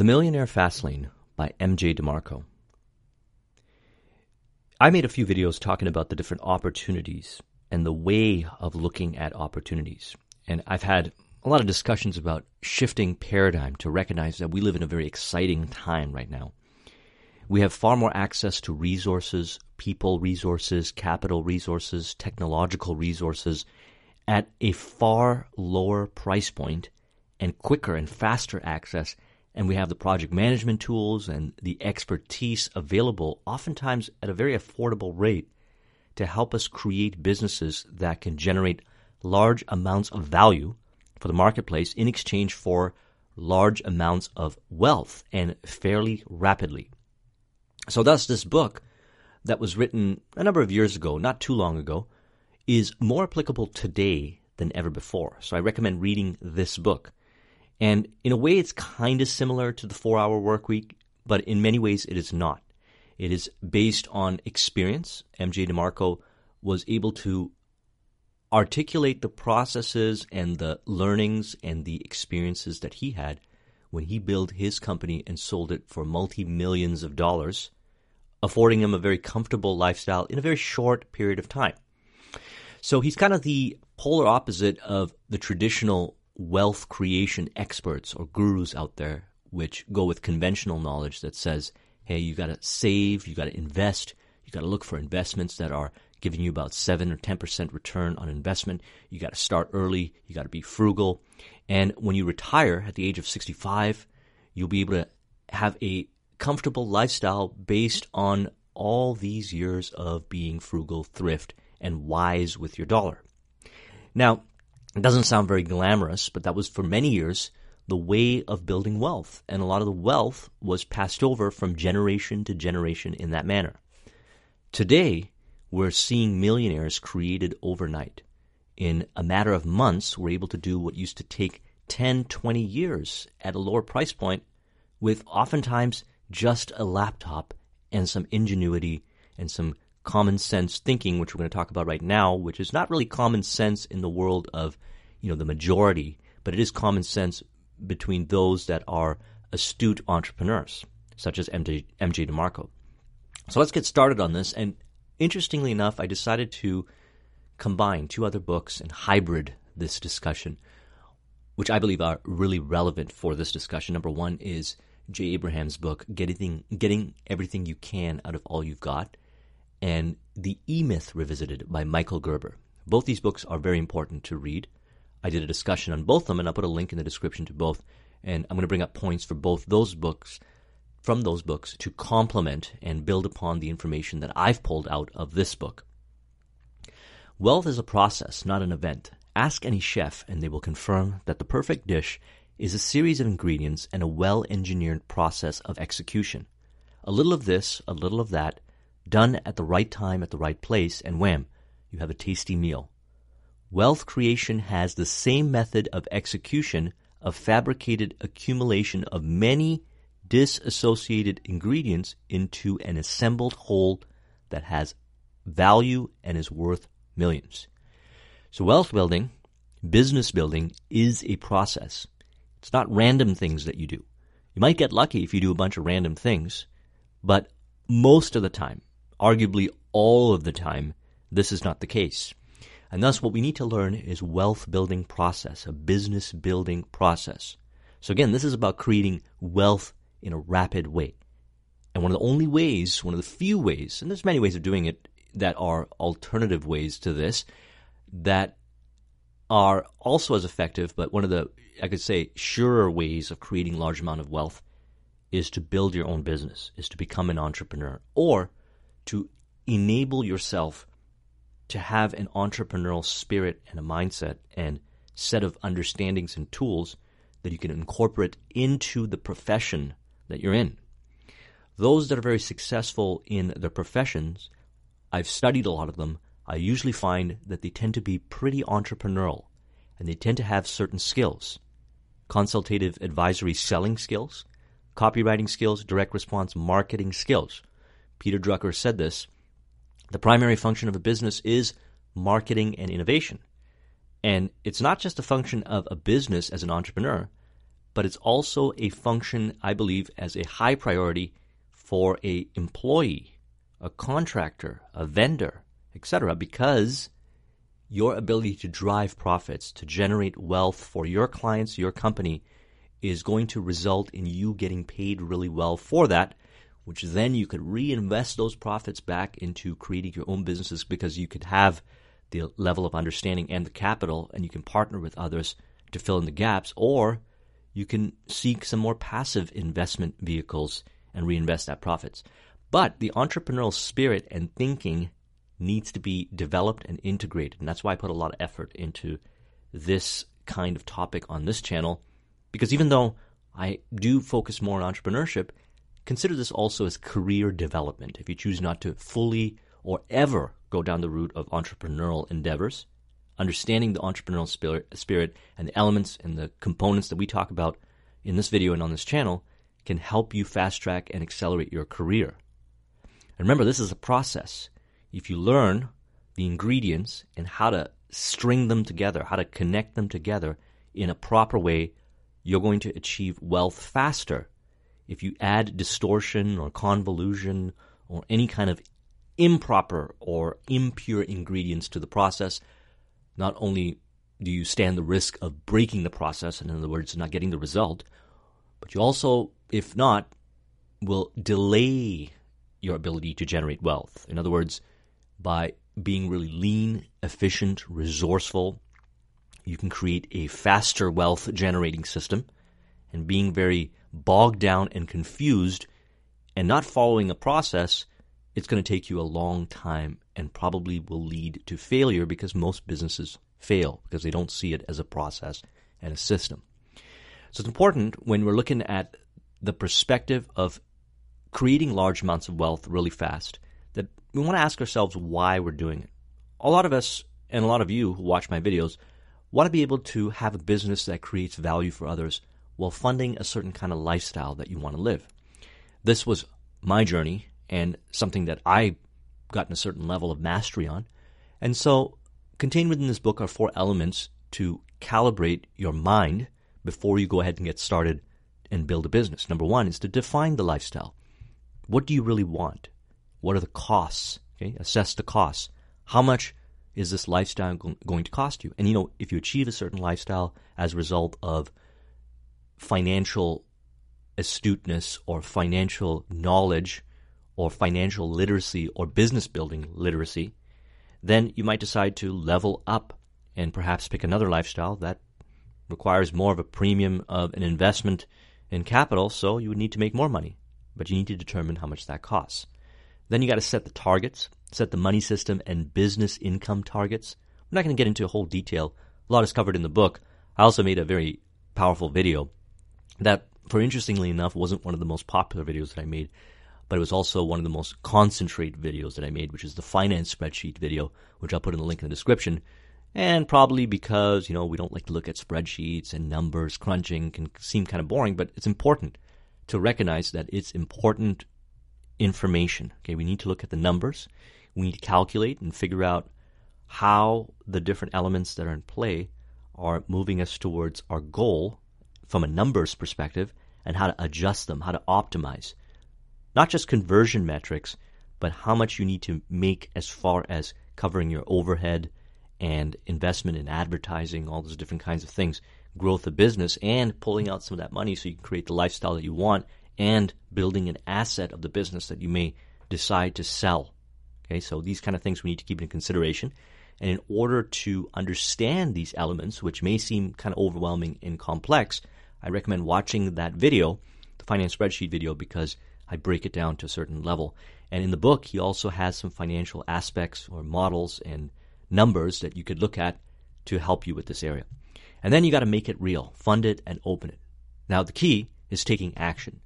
The Millionaire Fastlane by MJ DeMarco. I made a few videos talking about the different opportunities and the way of looking at opportunities. And I've had a lot of discussions about shifting paradigm to recognize that we live in a very exciting time right now. We have far more access to resources, people resources, capital resources, technological resources at a far lower price point and quicker and faster access and we have the project management tools and the expertise available, oftentimes at a very affordable rate, to help us create businesses that can generate large amounts of value for the marketplace in exchange for large amounts of wealth and fairly rapidly. So, thus, this book that was written a number of years ago, not too long ago, is more applicable today than ever before. So, I recommend reading this book. And in a way, it's kind of similar to the four hour work week, but in many ways, it is not. It is based on experience. MJ DeMarco was able to articulate the processes and the learnings and the experiences that he had when he built his company and sold it for multi millions of dollars, affording him a very comfortable lifestyle in a very short period of time. So he's kind of the polar opposite of the traditional wealth creation experts or gurus out there which go with conventional knowledge that says, hey, you got to save, you got to invest, you got to look for investments that are giving you about 7 or 10% return on investment. You got to start early, you got to be frugal. And when you retire at the age of 65, you'll be able to have a comfortable lifestyle based on all these years of being frugal, thrift, and wise with your dollar. Now, it doesn't sound very glamorous, but that was for many years the way of building wealth. And a lot of the wealth was passed over from generation to generation in that manner. Today, we're seeing millionaires created overnight. In a matter of months, we're able to do what used to take 10, 20 years at a lower price point with oftentimes just a laptop and some ingenuity and some common sense thinking, which we're going to talk about right now, which is not really common sense in the world of, you know, the majority, but it is common sense between those that are astute entrepreneurs, such as MJ, MJ DeMarco. So let's get started on this. And interestingly enough, I decided to combine two other books and hybrid this discussion, which I believe are really relevant for this discussion. Number one is Jay Abraham's book, Getting, Getting Everything You Can Out of All You've Got and The E Myth Revisited by Michael Gerber. Both these books are very important to read. I did a discussion on both of them, and I'll put a link in the description to both. And I'm going to bring up points for both those books, from those books, to complement and build upon the information that I've pulled out of this book. Wealth is a process, not an event. Ask any chef, and they will confirm that the perfect dish is a series of ingredients and a well engineered process of execution. A little of this, a little of that, done at the right time at the right place, and wham, you have a tasty meal. Wealth creation has the same method of execution of fabricated accumulation of many disassociated ingredients into an assembled whole that has value and is worth millions. So wealth building, business building is a process. It's not random things that you do. You might get lucky if you do a bunch of random things, but most of the time, Arguably, all of the time, this is not the case. And thus, what we need to learn is wealth building process, a business building process. So again, this is about creating wealth in a rapid way. And one of the only ways, one of the few ways, and there's many ways of doing it that are alternative ways to this, that are also as effective, but one of the, I could say, surer ways of creating large amount of wealth is to build your own business, is to become an entrepreneur, or to enable yourself to have an entrepreneurial spirit and a mindset and set of understandings and tools that you can incorporate into the profession that you're in. Those that are very successful in their professions, I've studied a lot of them, I usually find that they tend to be pretty entrepreneurial and they tend to have certain skills consultative advisory selling skills, copywriting skills, direct response marketing skills. Peter Drucker said this the primary function of a business is marketing and innovation. And it's not just a function of a business as an entrepreneur, but it's also a function, I believe, as a high priority for a employee, a contractor, a vendor, etc., because your ability to drive profits, to generate wealth for your clients, your company, is going to result in you getting paid really well for that, which then you could reinvest those profits back into creating your own businesses because you could have the level of understanding and the capital and you can partner with others to fill in the gaps or you can seek some more passive investment vehicles and reinvest that profits. But the entrepreneurial spirit and thinking needs to be developed and integrated. And that's why I put a lot of effort into this kind of topic on this channel. Because even though I do focus more on entrepreneurship, consider this also as career development. If you choose not to fully or ever go down the route of entrepreneurial endeavors, understanding the entrepreneurial spirit, and the elements and the components that we talk about in this video and on this channel can help you fast track and accelerate your career. And remember, this is a process if you learn the ingredients and how to string them together, how to connect them together in a proper way, you're going to achieve wealth faster. If you add distortion or convolution or any kind of improper or impure ingredients to the process, not only do you stand the risk of breaking the process, and in other words, not getting the result, but you also, if not, will delay your ability to generate wealth. In other words, by being really lean, efficient, resourceful. You can create a faster wealth generating system. And being very bogged down and confused and not following a process, it's going to take you a long time and probably will lead to failure because most businesses fail because they don't see it as a process and a system. So it's important when we're looking at the perspective of creating large amounts of wealth really fast that we want to ask ourselves why we're doing it. A lot of us, and a lot of you who watch my videos, want to be able to have a business that creates value for others while funding a certain kind of lifestyle that you want to live. This was my journey and something that I gotten a certain level of mastery on. And so, contained within this book are four elements to calibrate your mind before you go ahead and get started and build a business. Number one is to define the lifestyle. What do you really want? What are the costs? Okay, assess the costs. How much is this lifestyle going to cost you? And you know, if you achieve a certain lifestyle as a result of financial astuteness or financial knowledge or financial literacy or business building literacy, then you might decide to level up and perhaps pick another lifestyle that requires more of a premium of an investment in capital, so you would need to make more money. But you need to determine how much that costs. Then you got to set the targets, set the money system and business income targets. I'm not going to get into a whole detail. A lot is covered in the book. I also made a very powerful video that, for interestingly enough, wasn't one of the most popular videos that I made, but it was also one of the most concentrate videos that I made, which is the finance spreadsheet video, which I'll put in the link in the description. And probably because, you know, we don't like to look at spreadsheets and numbers, crunching can seem kind of boring, but it's important to recognize that it's important information. Okay, we need to look at the numbers. We need to calculate and figure out how the different elements that are in play are moving us towards our goal from a numbers perspective and how to adjust them, how to optimize. Not just conversion metrics, but how much you need to make as far as covering your overhead and investment in advertising, all those different kinds of things, growth of business, and pulling out some of that money so you can create the lifestyle that you want and building an asset of the business that you may decide to sell. Okay, so these kind of things we need to keep in consideration. And in order to understand these elements, which may seem kind of overwhelming and complex, I recommend watching that video, the finance spreadsheet video, because I break it down to a certain level. And in the book, he also has some financial aspects or models and numbers that you could look at to help you with this area. And then you got to make it real, fund it, and open it. Now, the key is taking action.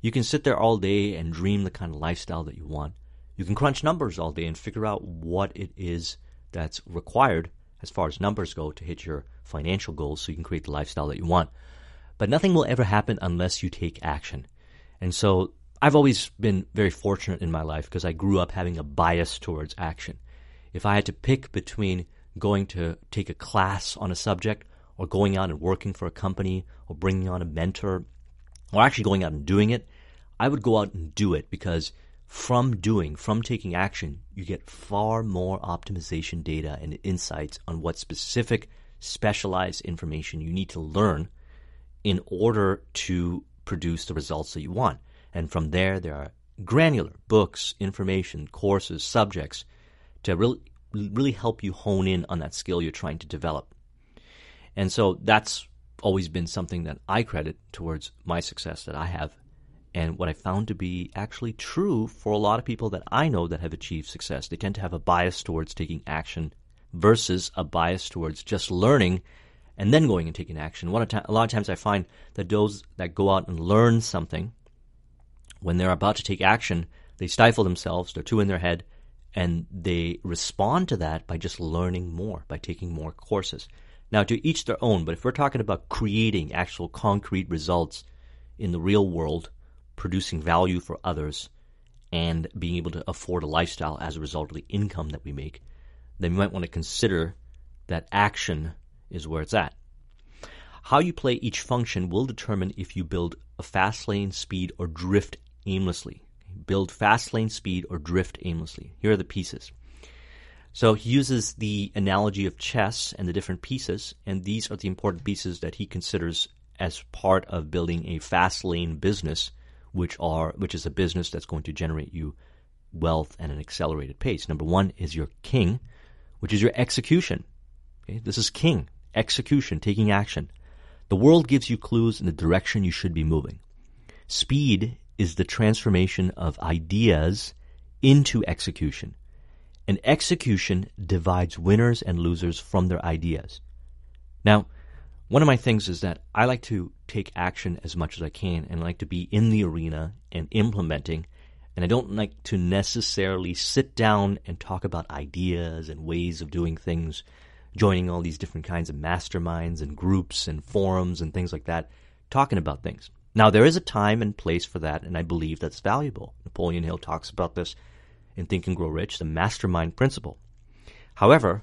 You can sit there all day and dream the kind of lifestyle that you want. You can crunch numbers all day and figure out what it is that's required as far as numbers go to hit your financial goals so you can create the lifestyle that you want. But nothing will ever happen unless you take action. And so I've always been very fortunate in my life because I grew up having a bias towards action. If I had to pick between going to take a class on a subject or going out and working for a company or bringing on a mentor or actually going out and doing it, I would go out and do it because from doing, from taking action, you get far more optimization data and insights on what specific specialized information you need to learn in order to produce the results that you want. And from there, there are granular books, information, courses, subjects to really, really help you hone in on that skill you're trying to develop. And so that's always been something that I credit towards my success that I have and what I found to be actually true for a lot of people that I know that have achieved success. They tend to have a bias towards taking action versus a bias towards just learning and then going and taking action. a lot of times I find that those that go out and learn something, when they're about to take action, they stifle themselves, they're too in their head, and they respond to that by just learning more, by taking more courses. Now, to each their own, but if we're talking about creating actual concrete results in the real world, producing value for others, and being able to afford a lifestyle as a result of the income that we make, then you might want to consider that action is where it's at. How you play each function will determine if you build a fast lane speed or drift aimlessly. Build fast lane speed or drift aimlessly. Here are the pieces. So he uses the analogy of chess and the different pieces, and these are the important pieces that he considers as part of building a fast lane business, which are which is a business that's going to generate you wealth at an accelerated pace. Number one is your king, which is your execution. Okay? This is king, execution, taking action. The world gives you clues in the direction you should be moving. Speed is the transformation of ideas into execution. And execution divides winners and losers from their ideas. Now, one of my things is that I like to take action as much as I can and I like to be in the arena and implementing. And I don't like to necessarily sit down and talk about ideas and ways of doing things, joining all these different kinds of masterminds and groups and forums and things like that, talking about things. Now, there is a time and place for that, and I believe that's valuable. Napoleon Hill talks about this in Think and Grow Rich, the mastermind principle. However,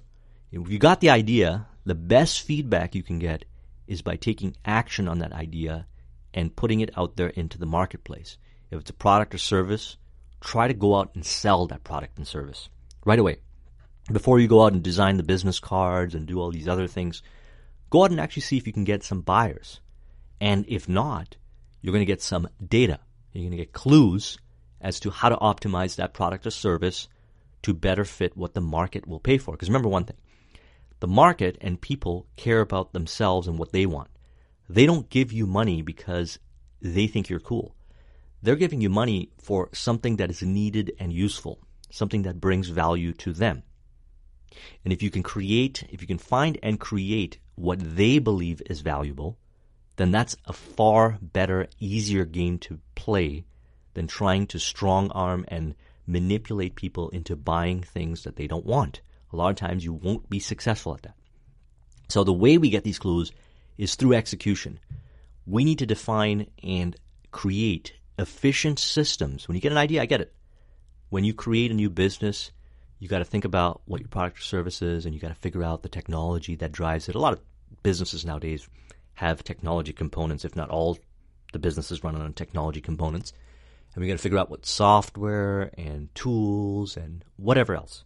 if you got the idea, the best feedback you can get is by taking action on that idea and putting it out there into the marketplace. If it's a product or service, try to go out and sell that product and service right away. Before you go out and design the business cards and do all these other things, go out and actually see if you can get some buyers. And if not, you're going to get some data. You're going to get clues as to how to optimize that product or service to better fit what the market will pay for. Because remember one thing the market and people care about themselves and what they want. They don't give you money because they think you're cool. They're giving you money for something that is needed and useful, something that brings value to them. And if you can create, if you can find and create what they believe is valuable, then that's a far better, easier game to play than trying to strong arm and manipulate people into buying things that they don't want. A lot of times you won't be successful at that. So the way we get these clues is through execution. We need to define and create efficient systems. When you get an idea, I get it. When you create a new business, you got to think about what your product or service is and you got to figure out the technology that drives it. A lot of businesses nowadays have technology components, if not all the businesses run on technology components and we got to figure out what software and tools and whatever else.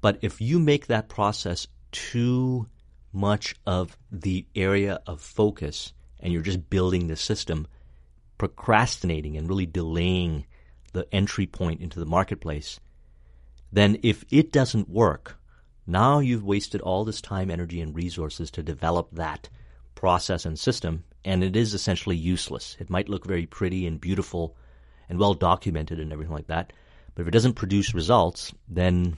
But if you make that process too much of the area of focus and you're just building the system, procrastinating and really delaying the entry point into the marketplace, then if it doesn't work, now you've wasted all this time, energy, and resources to develop that process and system, and it is essentially useless. It might look very pretty and beautiful and well documented and everything like that. But if it doesn't produce results, then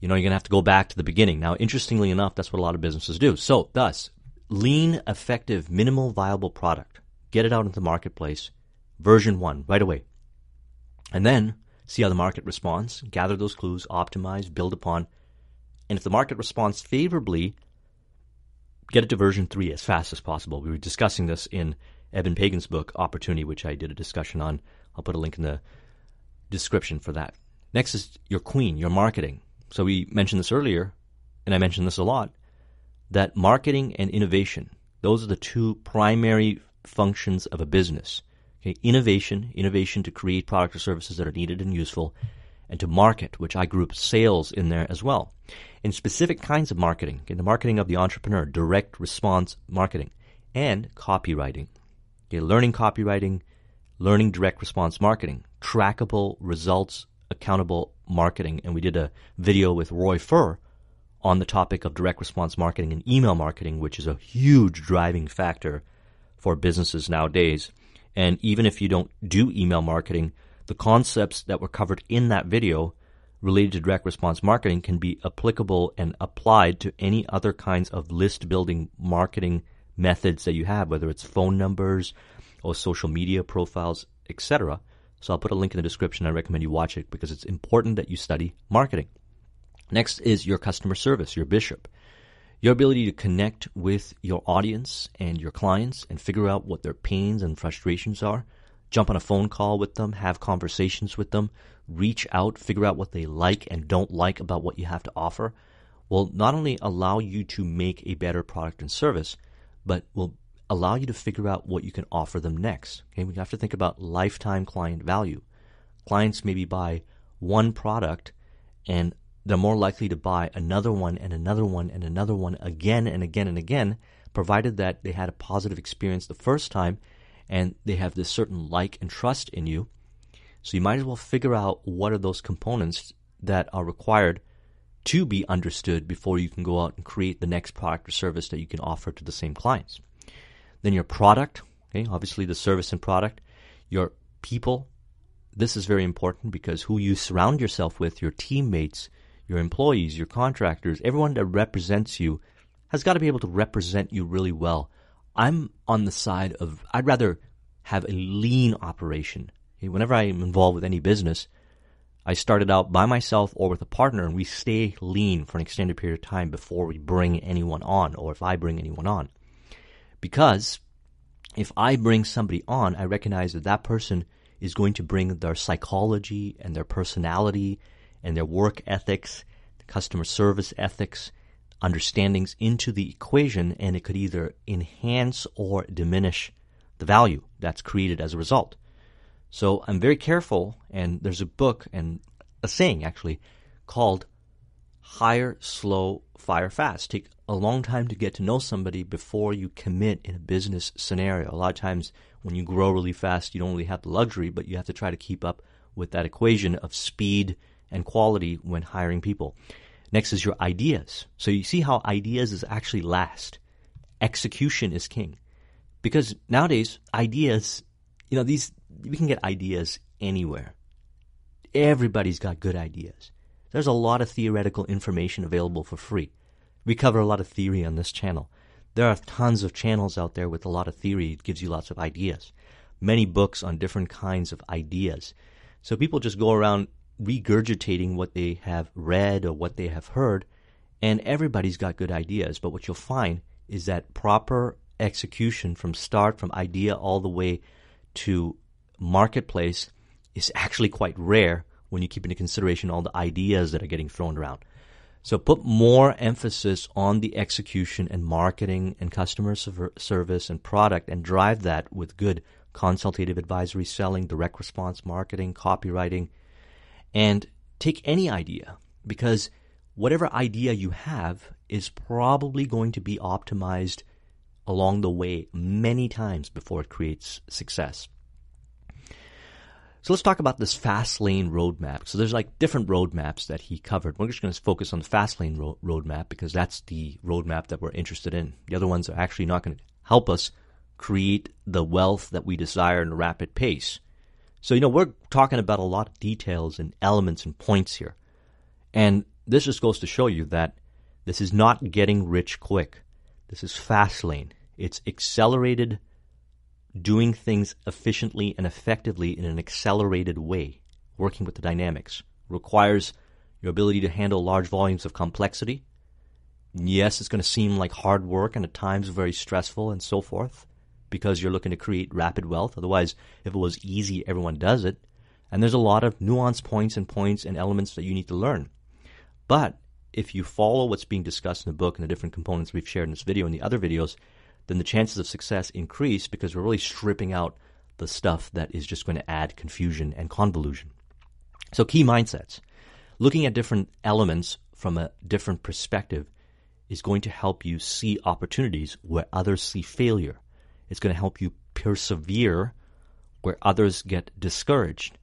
you know you're going to have to go back to the beginning. Now, interestingly enough, that's what a lot of businesses do. So, thus, lean, effective, minimal viable product. Get it out into the marketplace, version one, right away. And then see how the market responds, gather those clues, optimize, build upon. And if the market responds favorably, get it to version three as fast as possible. We were discussing this in Eben Pagan's book, Opportunity, which I did a discussion on. I'll put a link in the description for that. Next is your queen, your marketing. So we mentioned this earlier, and I mentioned this a lot. that marketing and innovation, those are the two primary functions of a business. Okay, innovation, innovation to create products or services that are needed and useful, and to market, which I group sales in there as well. In specific kinds of marketing, in the marketing of the entrepreneur, direct response marketing, and copywriting. Okay, learning copywriting, learning direct response marketing, trackable results, accountable marketing. And we did a video with Roy Furr on the topic of direct response marketing and email marketing, which is a huge driving factor for businesses nowadays. And even if you don't do email marketing, the concepts that were covered in that video related to direct response marketing can be applicable and applied to any other kinds of list building marketing methods that you have, whether it's phone numbers or social media profiles, etc. So I'll put a link in the description. I recommend you watch it because it's important that you study marketing. Next is your customer service, your bishop. Your ability to connect with your audience and your clients and figure out what their pains and frustrations are. Jump on a phone call with them, have conversations with them, reach out, figure out what they like and don't like about what you have to offer will not only allow you to make a better product and service, but will allow you to figure out what you can offer them next. Okay, we have to think about lifetime client value. Clients maybe buy one product and they're more likely to buy another one and another one and another one again and again and again, provided that they had a positive experience the first time and they have this certain like and trust in you. So you might as well figure out what are those components that are required to be understood before you can go out and create the next product or service that you can offer to the same clients. Then your product, okay, obviously the service and product, your people. This is very important because who you surround yourself with, your teammates, your employees, your contractors, everyone that represents you has got to be able to represent you really well. I'm on the side of, I'd rather have a lean operation. Whenever I am involved with any business, I started out by myself or with a partner, and we stay lean for an extended period of time before we bring anyone on, or if I bring anyone on. Because if I bring somebody on, I recognize that that person is going to bring their psychology and their personality and their work ethics, customer service ethics, understandings into the equation, and it could either enhance or diminish the value that's created as a result. So I'm very careful, and there's a book and a saying actually called hire slow, fire fast. Take a long time to get to know somebody before you commit in a business scenario. A lot of times when you grow really fast, you don't really have the luxury, but you have to try to keep up with that equation of speed and quality when hiring people. Next is your ideas. So you see how ideas is actually last. Execution is king. Because nowadays, ideas, you know, these, we can get ideas anywhere. Everybody's got good ideas. There's a lot of theoretical information available for free. We cover a lot of theory on this channel. There are tons of channels out there with a lot of theory. It gives you lots of ideas. Many books on different kinds of ideas. So people just go around regurgitating what they have read or what they have heard, and everybody's got good ideas. But what you'll find is that proper execution from start, from idea all the way to marketplace is actually quite rare when you keep into consideration all the ideas that are getting thrown around. So put more emphasis on the execution and marketing and customer service and product and drive that with good consultative advisory selling, direct response marketing, copywriting, and take any idea because whatever idea you have is probably going to be optimized along the way many times before it creates success. So let's talk about this fast lane roadmap. So there's like different roadmaps that he covered. We're just going to focus on the fast lane ro- roadmap because that's the roadmap that we're interested in. The other ones are actually not going to help us create the wealth that we desire in a rapid pace. So, you know, we're talking about a lot of details and elements and points here. And this just goes to show you that this is not getting rich quick. This is fast lane. It's accelerated doing things efficiently and effectively in an accelerated way, working with the dynamics. Requires your ability to handle large volumes of complexity. Yes, it's going to seem like hard work and at times very stressful and so forth because you're looking to create rapid wealth. Otherwise, if it was easy, everyone does it. And there's a lot of nuance points and points and elements that you need to learn. But if you follow what's being discussed in the book and the different components we've shared in this video and the other videos, then the chances of success increase because we're really stripping out the stuff that is just going to add confusion and convolution. So, key mindsets. Looking at different elements from a different perspective is going to help you see opportunities where others see failure. It's going to help you persevere where others get discouraged.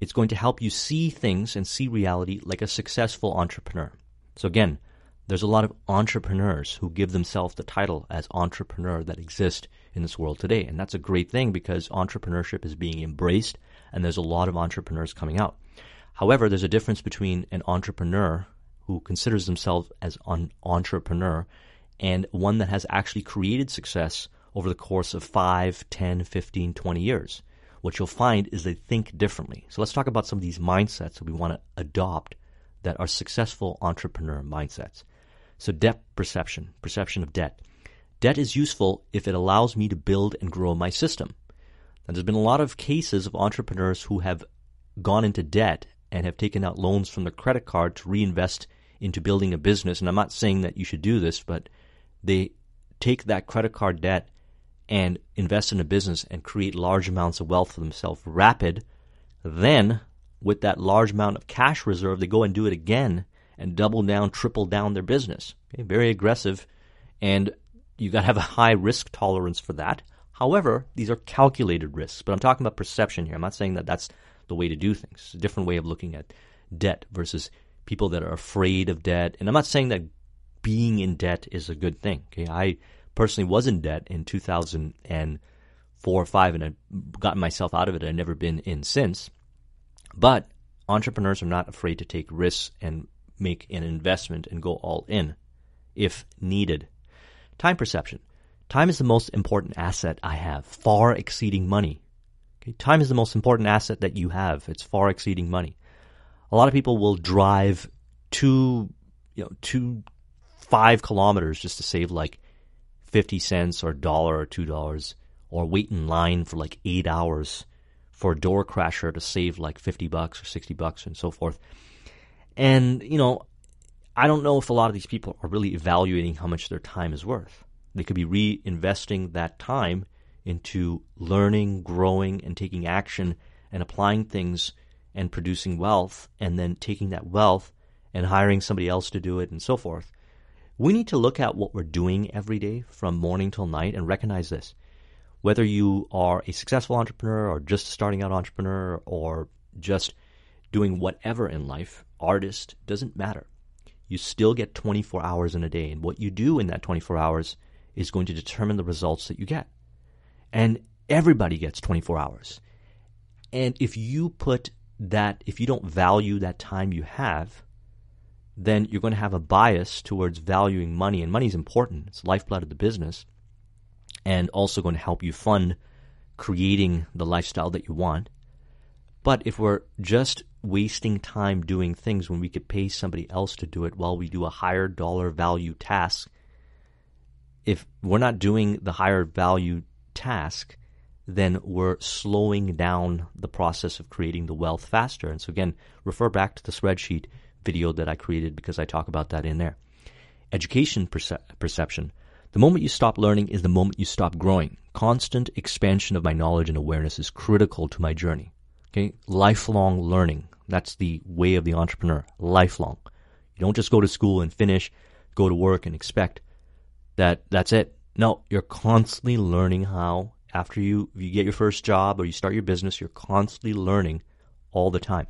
It's going to help you see things and see reality like a successful entrepreneur. So again, there's a lot of entrepreneurs who give themselves the title as entrepreneur that exist in this world today. And that's a great thing because entrepreneurship is being embraced and there's a lot of entrepreneurs coming out. However, there's a difference between an entrepreneur who considers themselves as an entrepreneur and one that has actually created success over the course of 5, 10, 15, 20 years. What you'll find is they think differently. So let's talk about some of these mindsets that we want to adopt that are successful entrepreneur mindsets. So debt perception, perception of debt. Debt is useful if it allows me to build and grow my system. Now, there's been a lot of cases of entrepreneurs who have gone into debt and have taken out loans from their credit card to reinvest into building a business. And I'm not saying that you should do this, but they take that credit card debt and invest in a business and create large amounts of wealth for themselves rapid. Then, with that large amount of cash reserve, they go and do it again and double down, triple down their business. Okay? Very aggressive. And you got to have a high risk tolerance for that. However, these are calculated risks. But I'm talking about perception here. I'm not saying that that's the way to do things. It's a different way of looking at debt versus people that are afraid of debt. And I'm not saying that being in debt is a good thing. Okay, I personally was in debt in 2004 or 5 and I've gotten myself out of it. I've never been in since. But entrepreneurs are not afraid to take risks and make an investment and go all in if needed. Time perception. Time is the most important asset I have, far exceeding money. Okay? Time is the most important asset that you have. It's far exceeding money. A lot of people will drive two, you know, two, five kilometers just to save like 50 cents or dollar or two dollars or wait in line for like eight hours for a door crasher to save like 50 bucks or 60 bucks and so forth. And, you know, I don't know if a lot of these people are really evaluating how much their time is worth. They could be reinvesting that time into learning, growing, and taking action and applying things and producing wealth and then taking that wealth and hiring somebody else to do it and so forth. We need to look at what we're doing every day from morning till night and recognize this. Whether you are a successful entrepreneur or just a starting out entrepreneur or just doing whatever in life, artist, doesn't matter. You still get 24 hours in a day. And what you do in that 24 hours is going to determine the results that you get. And everybody gets 24 hours. And if you put that, if you don't value that time you have, then you're going to have a bias towards valuing money. And money is important, it's lifeblood of the business, and also going to help you fund creating the lifestyle that you want. But if we're just wasting time doing things when we could pay somebody else to do it while we do a higher dollar value task, if we're not doing the higher value task, then we're slowing down the process of creating the wealth faster. And so, again, refer back to the spreadsheet video that I created because I talk about that in there. Education perce- perception. The moment you stop learning is the moment you stop growing. Constant expansion of my knowledge and awareness is critical to my journey. Okay, lifelong learning. That's the way of the entrepreneur. Lifelong. You don't just go to school and finish, go to work and expect that that's it. No, you're constantly learning how after you you get your first job or you start your business, you're constantly learning all the time.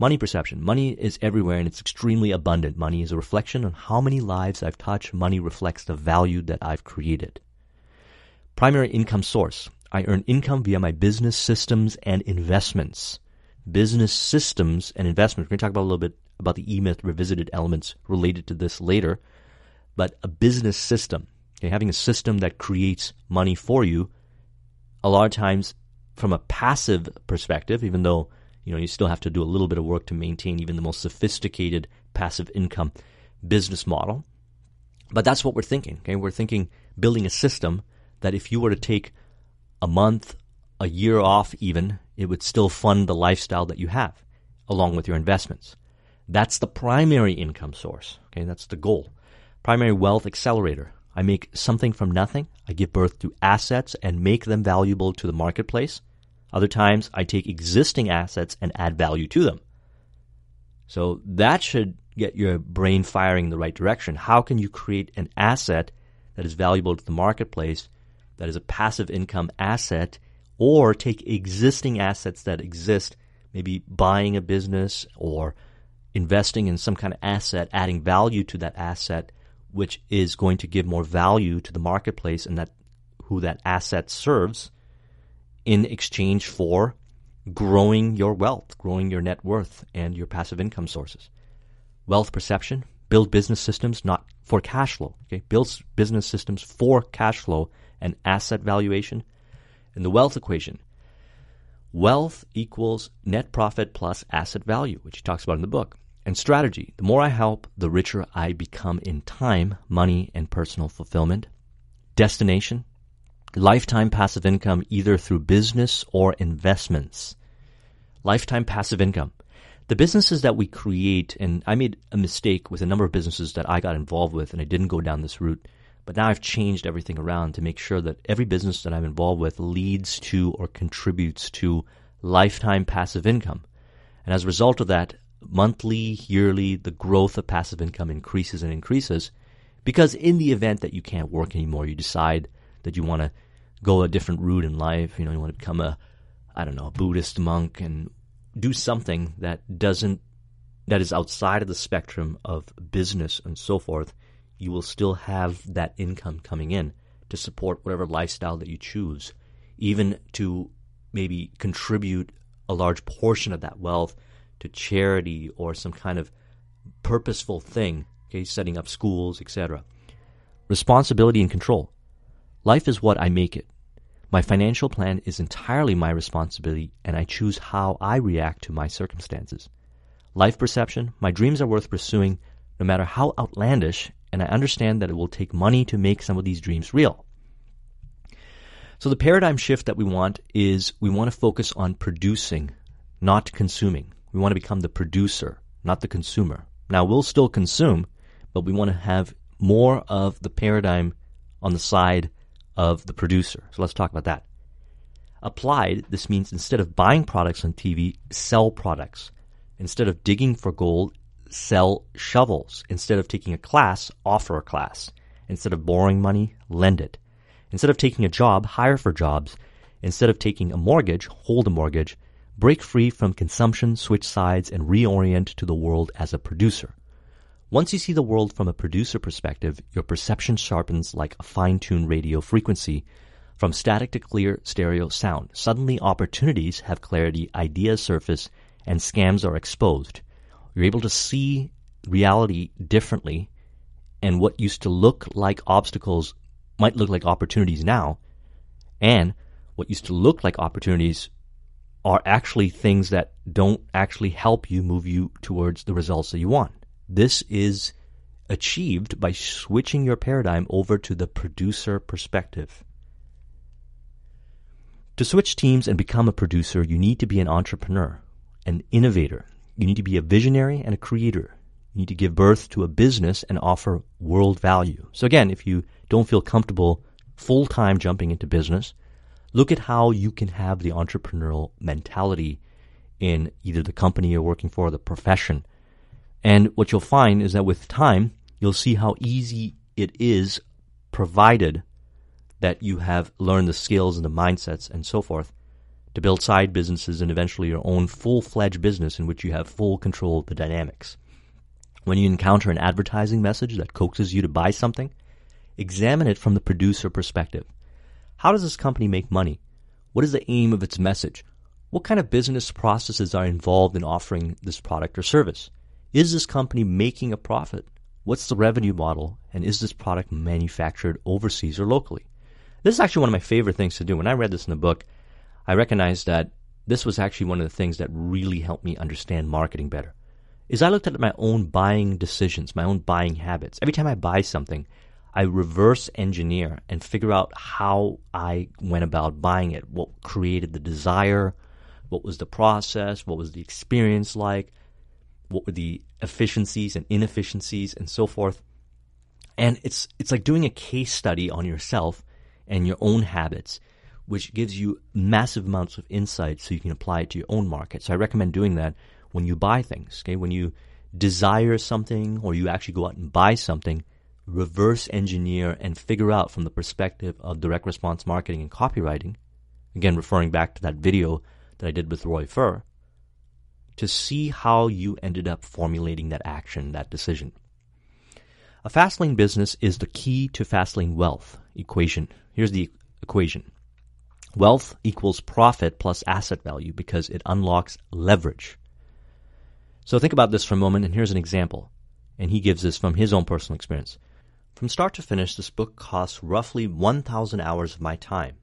Money perception. Money is everywhere and it's extremely abundant. Money is a reflection on how many lives I've touched. Money reflects the value that I've created. Primary income source. I earn income via my business systems and investments. Business systems and investments. We're going to talk about a little bit about the E-Myth revisited elements related to this later. But a business system, okay, having a system that creates money for you, a lot of times from a passive perspective, even though you know, you still have to do a little bit of work to maintain even the most sophisticated passive income business model. But that's what we're thinking. Okay, we're thinking building a system that if you were to take a month, a year off, even it would still fund the lifestyle that you have, along with your investments. That's the primary income source. Okay, that's the goal. Primary wealth accelerator. I make something from nothing. I give birth to assets and make them valuable to the marketplace. Other times, I take existing assets and add value to them. So that should get your brain firing in the right direction. How can you create an asset that is valuable to the marketplace, that is a passive income asset, or take existing assets that exist, maybe buying a business or investing in some kind of asset, adding value to that asset, which is going to give more value to the marketplace and that who that asset serves in exchange for growing your wealth, growing your net worth and your passive income sources. Wealth perception, build business systems not for cash flow, okay? Build business systems for cash flow and asset valuation. And the wealth equation, wealth equals net profit plus asset value, which he talks about in the book. And strategy, the more I help, the richer I become in time, money, and personal fulfillment. Destination, lifetime passive income either through business or investments. Lifetime passive income. The businesses that we create, and I made a mistake with a number of businesses that I got involved with, and I didn't go down this route. But now I've changed everything around to make sure that every business that I'm involved with leads to or contributes to lifetime passive income. And as a result of that, monthly, yearly, the growth of passive income increases and increases because in the event that you can't work anymore, you decide that you want to go a different route in life, you know, you want to become a, I don't know, a Buddhist monk and do something that doesn't, that is outside of the spectrum of business and so forth, you will still have that income coming in to support whatever lifestyle that you choose, even to maybe contribute a large portion of that wealth to charity or some kind of purposeful thing, okay, setting up schools, etc. Responsibility and control. Life is what I make it. My financial plan is entirely my responsibility, and I choose how I react to my circumstances. Life perception, my dreams are worth pursuing no matter how outlandish, and I understand that it will take money to make some of these dreams real. So the paradigm shift that we want is we want to focus on producing, not consuming. We want to become the producer, not the consumer. Now, we'll still consume, but we want to have more of the paradigm on the side of the producer. So let's talk about that. Applied, this means instead of buying products on TV, sell products. Instead of digging for gold, sell shovels. Instead of taking a class, offer a class. Instead of borrowing money, lend it. Instead of taking a job, hire for jobs. Instead of taking a mortgage, hold a mortgage. Break free from consumption, switch sides, and reorient to the world as a producer. Once you see the world from a producer perspective, your perception sharpens like a fine-tuned radio frequency. From static to clear stereo sound, suddenly opportunities have clarity, ideas surface, and scams are exposed. You're able to see reality differently, and what used to look like obstacles might look like opportunities now, and what used to look like opportunities are actually things that don't actually help you move you towards the results that you want. This is achieved by switching your paradigm over to the producer perspective. To switch teams and become a producer, you need to be an entrepreneur, an innovator. You need to be a visionary and a creator. You need to give birth to a business and offer world value. So again, if you don't feel comfortable full time jumping into business, look at how you can have the entrepreneurial mentality in either the company you're working for or the profession. And what you'll find is that with time, you'll see how easy it is provided that you have learned the skills and the mindsets and so forth to build side businesses and eventually your own full-fledged business in which you have full control of the dynamics. When you encounter an advertising message that coaxes you to buy something, examine it from the producer perspective. How does this company make money? What is the aim of its message? What kind of business processes are involved in offering this product or service? Is this company making a profit? What's the revenue model? And is this product manufactured overseas or locally? This is actually one of my favorite things to do. When I read this in the book, I recognized that this was actually one of the things that really helped me understand marketing better. Is I looked at my own buying decisions, my own buying habits. Every time I buy something, I reverse engineer and figure out how I went about buying it, what created the desire, what was the process, what was the experience like. What were the efficiencies and inefficiencies and so forth. And it's it's like doing a case study on yourself and your own habits, which gives you massive amounts of insight so you can apply it to your own market. So I recommend doing that when you buy things. Okay, when you desire something or you actually go out and buy something, reverse engineer and figure out from the perspective of direct response marketing and copywriting, again referring back to that video that I did with Roy Furr, to see how you ended up formulating that action, that decision. A Fastlane business is the key to Fastlane wealth equation. Here's the equation. Wealth equals profit plus asset value because it unlocks leverage. So think about this for a moment, and here's an example. And he gives this from his own personal experience. From start to finish, this book costs roughly 1,000 hours of my time.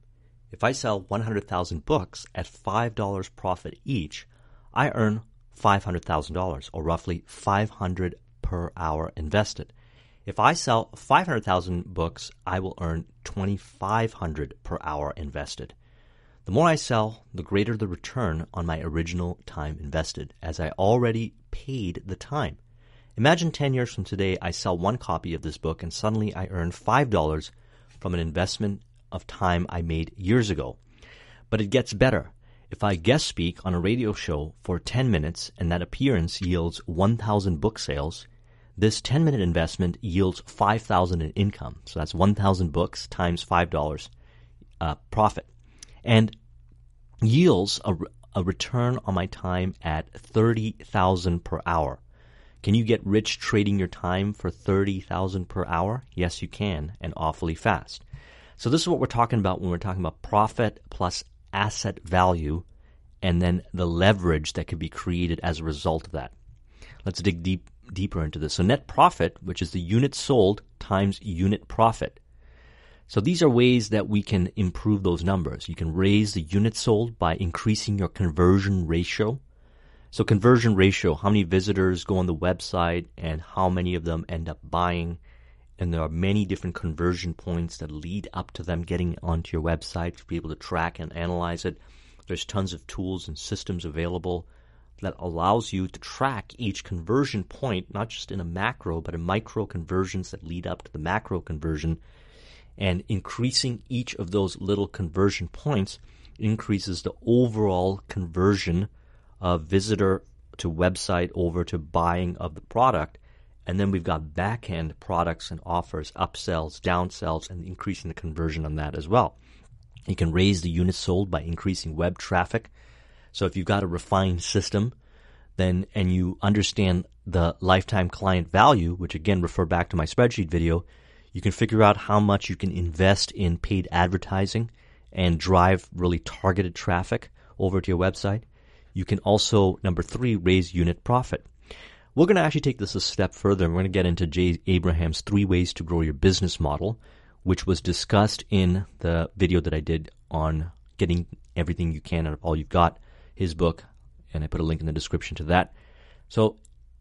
If I sell 100,000 books at $5 profit each, I earn $500,000 or roughly 500 per hour invested. If I sell 500,000 books, I will earn 2500 per hour invested. The more I sell, the greater the return on my original time invested, as I already paid the time. Imagine 10 years from today, I sell one copy of this book and suddenly I earn $5 from an investment of time I made years ago. But it gets better. If I guest speak on a radio show for 10 minutes and that appearance yields 1,000 book sales, this 10 minute investment yields 5,000 in income. So that's 1,000 books times $5 uh, profit and yields a, a return on my time at 30,000 per hour. Can you get rich trading your time for 30,000 per hour? Yes, you can, and awfully fast. So this is what we're talking about when we're talking about profit plus asset value and then the leverage that could be created as a result of that. Let's dig deep deeper into this. So net profit, which is the unit sold times unit profit. So these are ways that we can improve those numbers. You can raise the units sold by increasing your conversion ratio. So conversion ratio, how many visitors go on the website and how many of them end up buying. And there are many different conversion points that lead up to them getting onto your website to be able to track and analyze it. There's tons of tools and systems available that allows you to track each conversion point, not just in a macro, but in micro conversions that lead up to the macro conversion and increasing each of those little conversion points increases the overall conversion of visitor to website over to buying of the product. And then we've got back end products and offers, upsells, downsells, and increasing the conversion on that as well. You can raise the units sold by increasing web traffic. So if you've got a refined system, then and you understand the lifetime client value, which again refer back to my spreadsheet video, you can figure out how much you can invest in paid advertising and drive really targeted traffic over to your website. You can also, number three, raise unit profit. We're going to actually take this a step further. We're going to get into Jay Abraham's three ways to grow your business model, which was discussed in the video that I did on getting everything you can out of all you've got, his book, and I put a link in the description to that. So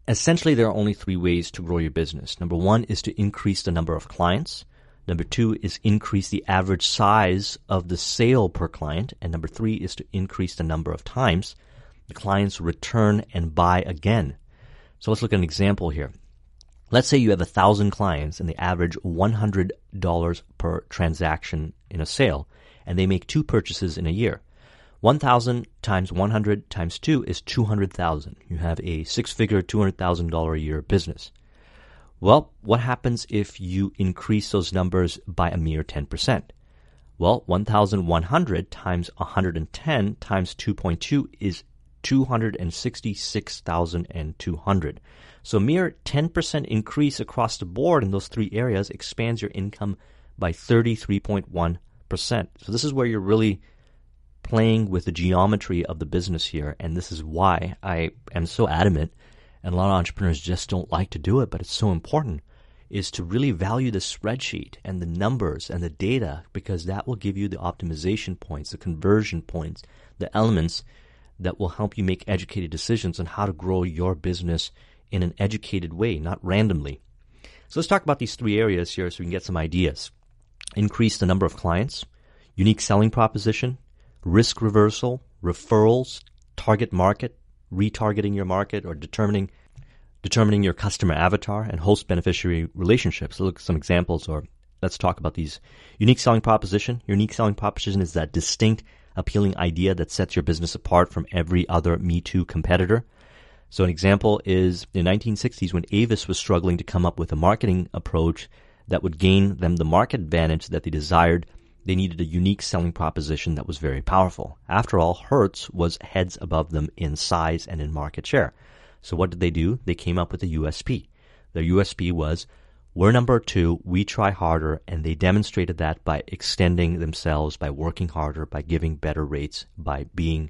essentially there are only three ways to grow your business. Number one is to increase the number of clients. Number two is increase the average size of the sale per client. And number three is to increase the number of times the clients return and buy again. So let's look at an example here. Let's say you have a thousand clients and they average $100 per transaction in a sale and they make two purchases in a year. 1,000 times 100 times 2 is 200,000. You have a six-figure $200,000 a year business. Well, what happens if you increase those numbers by a mere 10%? Well, 1,100 times 110 times 2.2 is 266,200. So a mere 10% increase across the board in those three areas expands your income by 33.1%. So this is where you're really playing with the geometry of the business here, and this is why I am so adamant, and a lot of entrepreneurs just don't like to do it, but it's so important, is to really value the spreadsheet and the numbers and the data because that will give you the optimization points, the conversion points, the elements that will help you make educated decisions on how to grow your business in an educated way, not randomly. So let's talk about these three areas here so we can get some ideas. Increase the number of clients, unique selling proposition, risk reversal, referrals, target market, retargeting your market, or determining determining your customer avatar and host beneficiary relationships. Look at some examples or let's talk about these. Unique selling proposition. Your unique selling proposition is that distinct, appealing idea that sets your business apart from every other Me Too competitor. So an example is in the 1960s when Avis was struggling to come up with a marketing approach that would gain them the market advantage that they desired. They needed a unique selling proposition that was very powerful. After all, Hertz was heads above them in size and in market share. So what did they do? They came up with a USP. Their USP was, we're number two, we try harder, and they demonstrated that by extending themselves, by working harder, by giving better rates, by being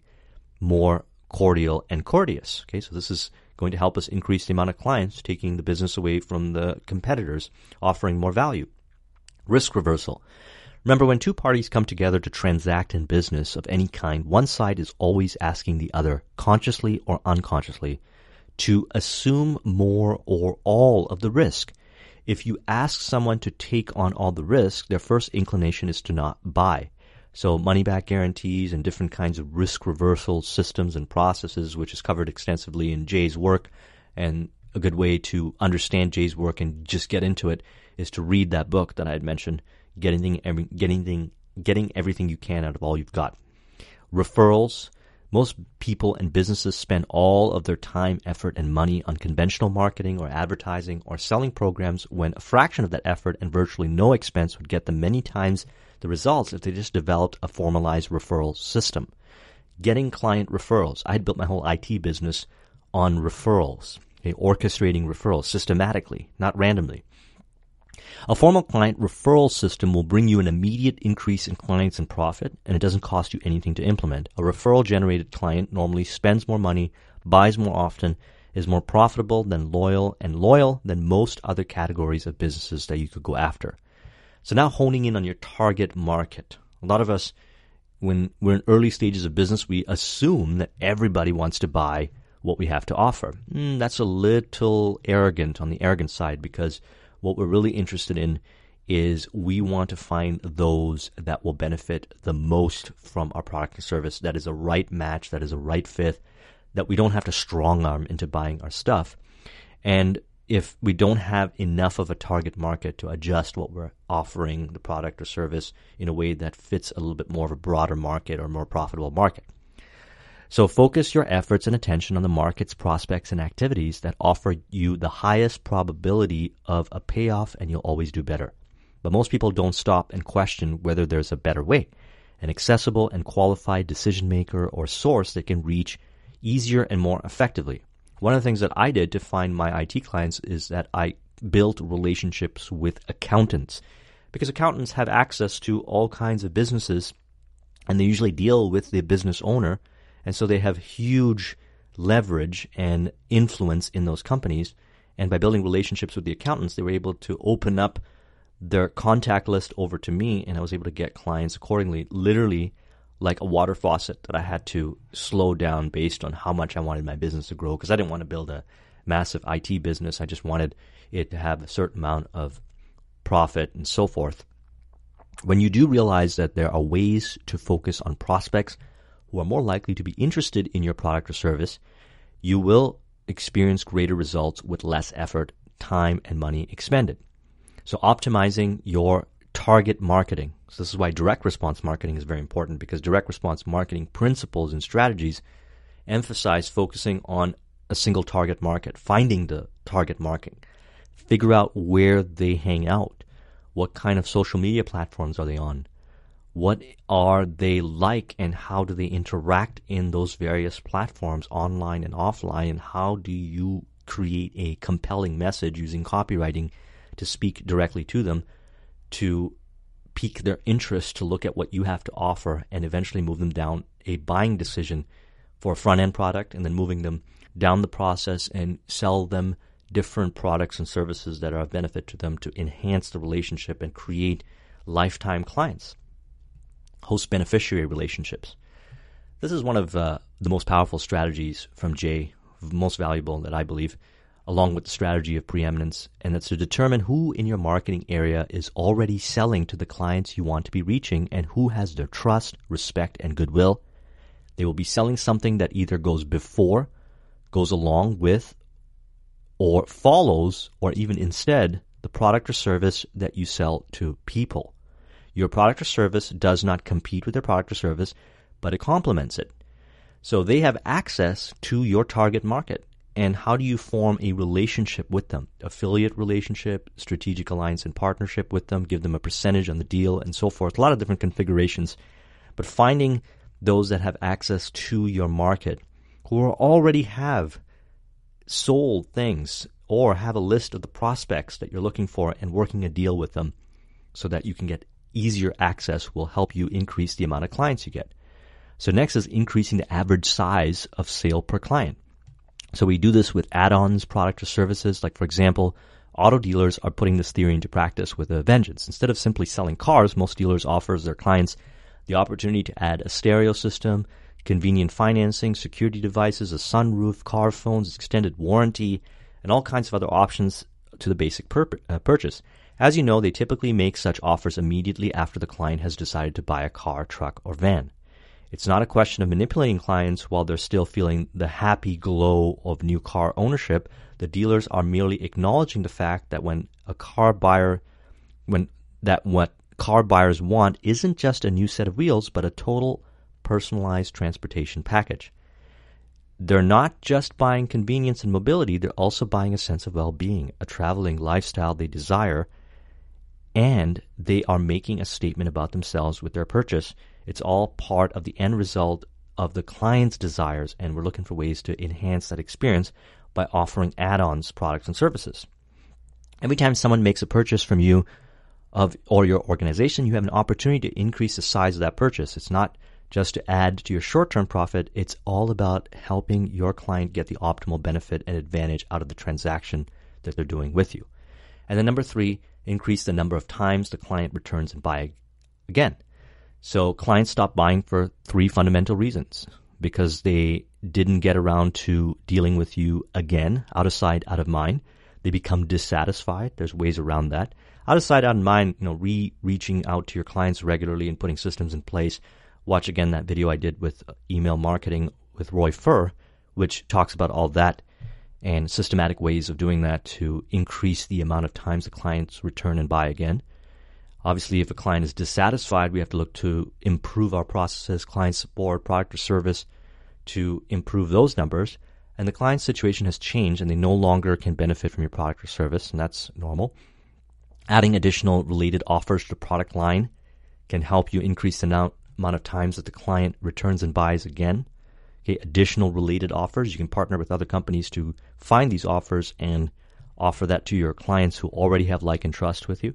more cordial and courteous. Okay, so this is going to help us increase the amount of clients, taking the business away from the competitors, offering more value. Risk reversal. Remember, when two parties come together to transact in business of any kind, one side is always asking the other, consciously or unconsciously, to assume more or all of the risk. If you ask someone to take on all the risk, their first inclination is to not buy. So money back guarantees and different kinds of risk reversal systems and processes, which is covered extensively in Jay's work. And a good way to understand Jay's work and just get into it is to read that book that I had mentioned, getting, getting, getting everything you can out of all you've got. Referrals, most people and businesses spend all of their time, effort, and money on conventional marketing or advertising or selling programs when a fraction of that effort and virtually no expense would get them many times the results if they just developed a formalized referral system. Getting client referrals. I had built my whole IT business on referrals, okay, orchestrating referrals systematically, not randomly. A formal client referral system will bring you an immediate increase in clients and profit, and it doesn't cost you anything to implement. A referral generated client normally spends more money, buys more often, is more profitable than loyal, and loyal than most other categories of businesses that you could go after. So now honing in on your target market. A lot of us, when we're in early stages of business, we assume that everybody wants to buy what we have to offer. Mm, that's a little arrogant on the arrogant side because what we're really interested in is we want to find those that will benefit the most from our product and service that is a right match, that is a right fit, that we don't have to strong arm into buying our stuff. And if we don't have enough of a target market to adjust what we're offering, the product or service, in a way that fits a little bit more of a broader market or more profitable market. So focus your efforts and attention on the market's prospects and activities that offer you the highest probability of a payoff and you'll always do better. But most people don't stop and question whether there's a better way, an accessible and qualified decision maker or source that can reach easier and more effectively. One of the things that I did to find my IT clients is that I built relationships with accountants because accountants have access to all kinds of businesses and they usually deal with the business owner and so they have huge leverage and influence in those companies. And by building relationships with the accountants, they were able to open up their contact list over to me, and I was able to get clients accordingly, literally like a water faucet that I had to slow down based on how much I wanted my business to grow because I didn't want to build a massive IT business. I just wanted it to have a certain amount of profit and so forth. When you do realize that there are ways to focus on prospects who are more likely to be interested in your product or service, you will experience greater results with less effort, time, and money expended. So optimizing your target marketing. So this is why direct response marketing is very important because direct response marketing principles and strategies emphasize focusing on a single target market, finding the target market, figure out where they hang out, what kind of social media platforms are they on, what are they like and how do they interact in those various platforms online and offline and how do you create a compelling message using copywriting to speak directly to them to pique their interest to look at what you have to offer and eventually move them down a buying decision for a front end product and then moving them down the process and sell them different products and services that are of benefit to them to enhance the relationship and create lifetime clients host beneficiary relationships. This is one of uh, the most powerful strategies from Jay, most valuable that I believe, along with the strategy of preeminence, and that's to determine who in your marketing area is already selling to the clients you want to be reaching and who has their trust, respect, and goodwill. They will be selling something that either goes before, goes along with, or follows or even instead the product or service that you sell to people. Your product or service does not compete with their product or service, but it complements it. So they have access to your target market. And how do you form a relationship with them? Affiliate relationship, strategic alliance and partnership with them, give them a percentage on the deal, and so forth. A lot of different configurations. But finding those that have access to your market who already have sold things or have a list of the prospects that you're looking for and working a deal with them so that you can get easier access will help you increase the amount of clients you get. So next is increasing the average size of sale per client. So we do this with add-ons, product or services. Like for example, auto dealers are putting this theory into practice with a vengeance. Instead of simply selling cars, most dealers offers their clients the opportunity to add a stereo system, convenient financing, security devices, a sunroof, car phones, extended warranty, and all kinds of other options to the basic pur- uh, purchase. As you know, they typically make such offers immediately after the client has decided to buy a car, truck, or van. It's not a question of manipulating clients while they're still feeling the happy glow of new car ownership. The dealers are merely acknowledging the fact that when a car buyer, when that what car buyers want isn't just a new set of wheels, but a total personalized transportation package. They're not just buying convenience and mobility, they're also buying a sense of well being, a traveling lifestyle they desire, and they are making a statement about themselves with their purchase it's all part of the end result of the client's desires, and we're looking for ways to enhance that experience by offering add-ons, products, and services. Every time someone makes a purchase from you of or your organization, you have an opportunity to increase the size of that purchase. It's not just to add to your short-term profit, it's all about helping your client get the optimal benefit and advantage out of the transaction that they're doing with you. And then number 3, increase the number of times the client returns and buy again. So clients stop buying for three fundamental reasons because they didn't get around to dealing with you again, out of sight, out of mind. They become dissatisfied. There's ways around that. Out of sight, out of mind, you know, re reaching out to your clients regularly and putting systems in place. Watch again that video I did with email marketing with Roy Furr, which talks about all that and systematic ways of doing that to increase the amount of times the clients return and buy again. Obviously, if a client is dissatisfied, we have to look to improve our processes, client support, product or service to improve those numbers. And the client's situation has changed and they no longer can benefit from your product or service, and that's normal. Adding additional related offers to the product line can help you increase the amount of times that the client returns and buys again. Okay, additional related offers. You can partner with other companies to find these offers and offer that to your clients who already have like and trust with you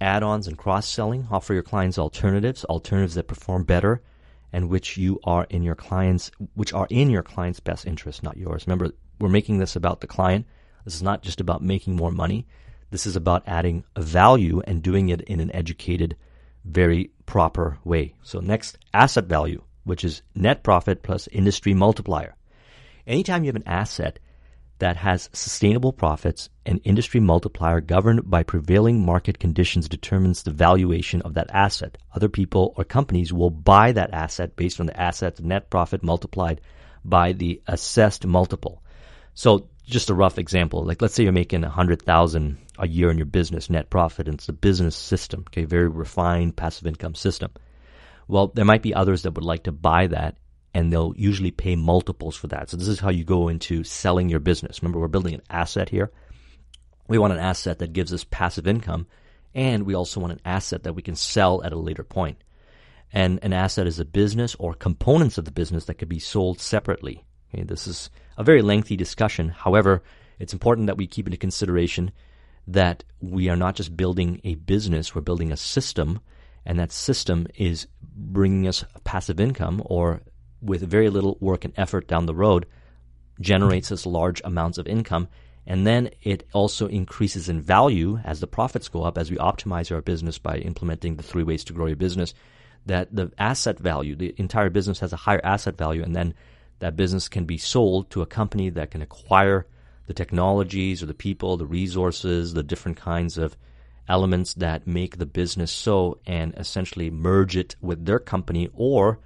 add-ons and cross-selling. Offer your clients alternatives, alternatives that perform better and which you are in your clients which are in your client's best interest, not yours. Remember, we're making this about the client. This is not just about making more money. This is about adding value and doing it in an educated, very proper way. So next, asset value, which is net profit plus industry multiplier. Anytime you have an asset that has sustainable profits, an industry multiplier governed by prevailing market conditions determines the valuation of that asset. Other people or companies will buy that asset based on the asset's net profit multiplied by the assessed multiple. So just a rough example, like let's say you're making a hundred thousand a year in your business net profit, and it's a business system, okay, very refined passive income system. Well, there might be others that would like to buy that and they'll usually pay multiples for that. So this is how you go into selling your business. Remember, we're building an asset here. We want an asset that gives us passive income, and we also want an asset that we can sell at a later point. And an asset is a business or components of the business that could be sold separately. Okay, this is a very lengthy discussion. However, it's important that we keep into consideration that we are not just building a business, we're building a system, and that system is bringing us passive income or with very little work and effort down the road generates us large amounts of income. And then it also increases in value as the profits go up, as we optimize our business by implementing the three ways to grow your business. That the asset value, the entire business has a higher asset value, and then that business can be sold to a company that can acquire the technologies or the people, the resources, the different kinds of elements that make the business so, and essentially merge it with their company or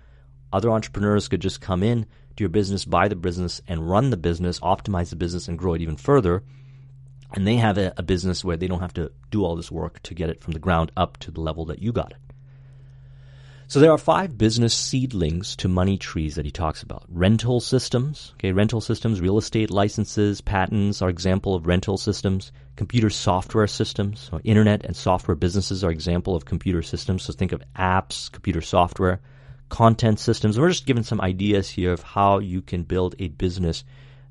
Other entrepreneurs could just come in to your business, buy the business, and run the business, optimize the business, and grow it even further. And they have a, a business where they don't have to do all this work to get it from the ground up to the level that you got it. So there are five business seedlings to money trees that he talks about. Rental systems, okay, rental systems, real estate licenses, patents are example of rental systems. Computer software systems, internet and software businesses are example of computer systems. So think of apps, computer software, content systems. We're just giving some ideas here of how you can build a business